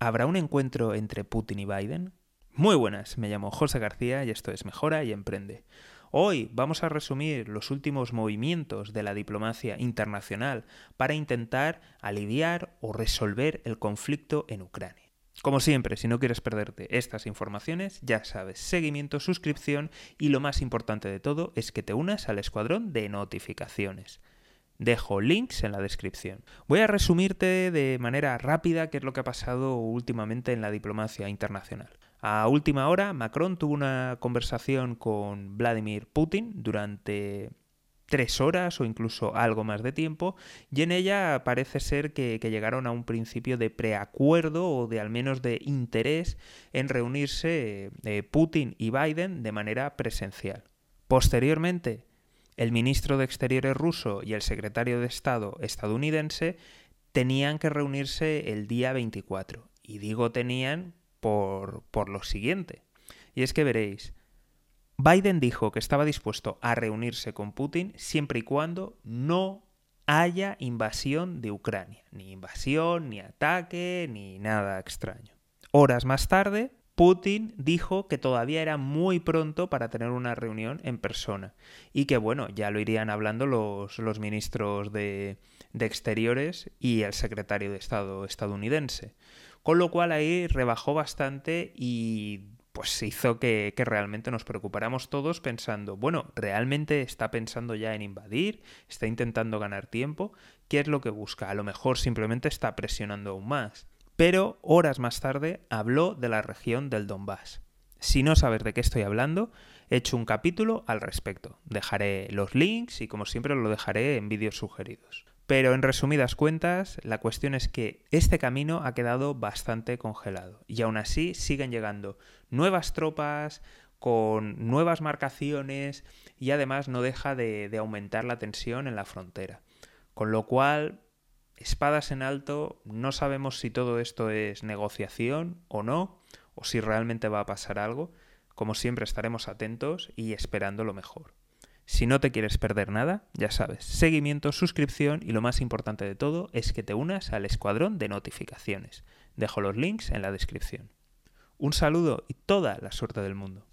¿Habrá un encuentro entre Putin y Biden? Muy buenas, me llamo José García y esto es Mejora y Emprende. Hoy vamos a resumir los últimos movimientos de la diplomacia internacional para intentar aliviar o resolver el conflicto en Ucrania. Como siempre, si no quieres perderte estas informaciones, ya sabes, seguimiento, suscripción y lo más importante de todo es que te unas al escuadrón de notificaciones. Dejo links en la descripción. Voy a resumirte de manera rápida qué es lo que ha pasado últimamente en la diplomacia internacional. A última hora, Macron tuvo una conversación con Vladimir Putin durante tres horas o incluso algo más de tiempo, y en ella parece ser que, llegaron a un principio de preacuerdo o de al menos de interés en reunirse eh, Putin y Biden de manera presencial. Posteriormente, el ministro de Exteriores ruso y el secretario de Estado estadounidense tenían que reunirse el día 24. Y digo tenían por, por lo siguiente. Y es que veréis, Biden dijo que estaba dispuesto a reunirse con Putin siempre y cuando no haya invasión de Ucrania. Ni invasión, ni ataque, ni nada extraño. Horas más tarde, Putin dijo que todavía era muy pronto para tener una reunión en persona y que bueno, ya lo irían hablando los, ministros de, de Exteriores y el secretario de Estado estadounidense. Con lo cual ahí rebajó bastante y pues hizo que, que, realmente nos preocupáramos todos pensando, bueno, ¿realmente está pensando ya en invadir? ¿Está intentando ganar tiempo? ¿Qué es lo que busca? A lo mejor simplemente está presionando aún más pero horas más tarde habló de la región del Donbass. Si no sabes de qué estoy hablando, he hecho un capítulo al respecto. Dejaré los links y como siempre lo dejaré en vídeos sugeridos. Pero en resumidas cuentas, la cuestión es que este camino ha quedado bastante congelado y aún así siguen llegando nuevas tropas con nuevas marcaciones y además no deja de, de aumentar la tensión en la frontera. Con lo cual espadas en alto, no sabemos si todo esto es negociación o no, o si realmente va a pasar algo. Como siempre estaremos atentos y esperando lo mejor. Si no te quieres perder nada, ya sabes, seguimiento, suscripción y lo más importante de todo es que te unas al escuadrón de notificaciones. Dejo los links en la descripción. Un saludo y toda la suerte del mundo.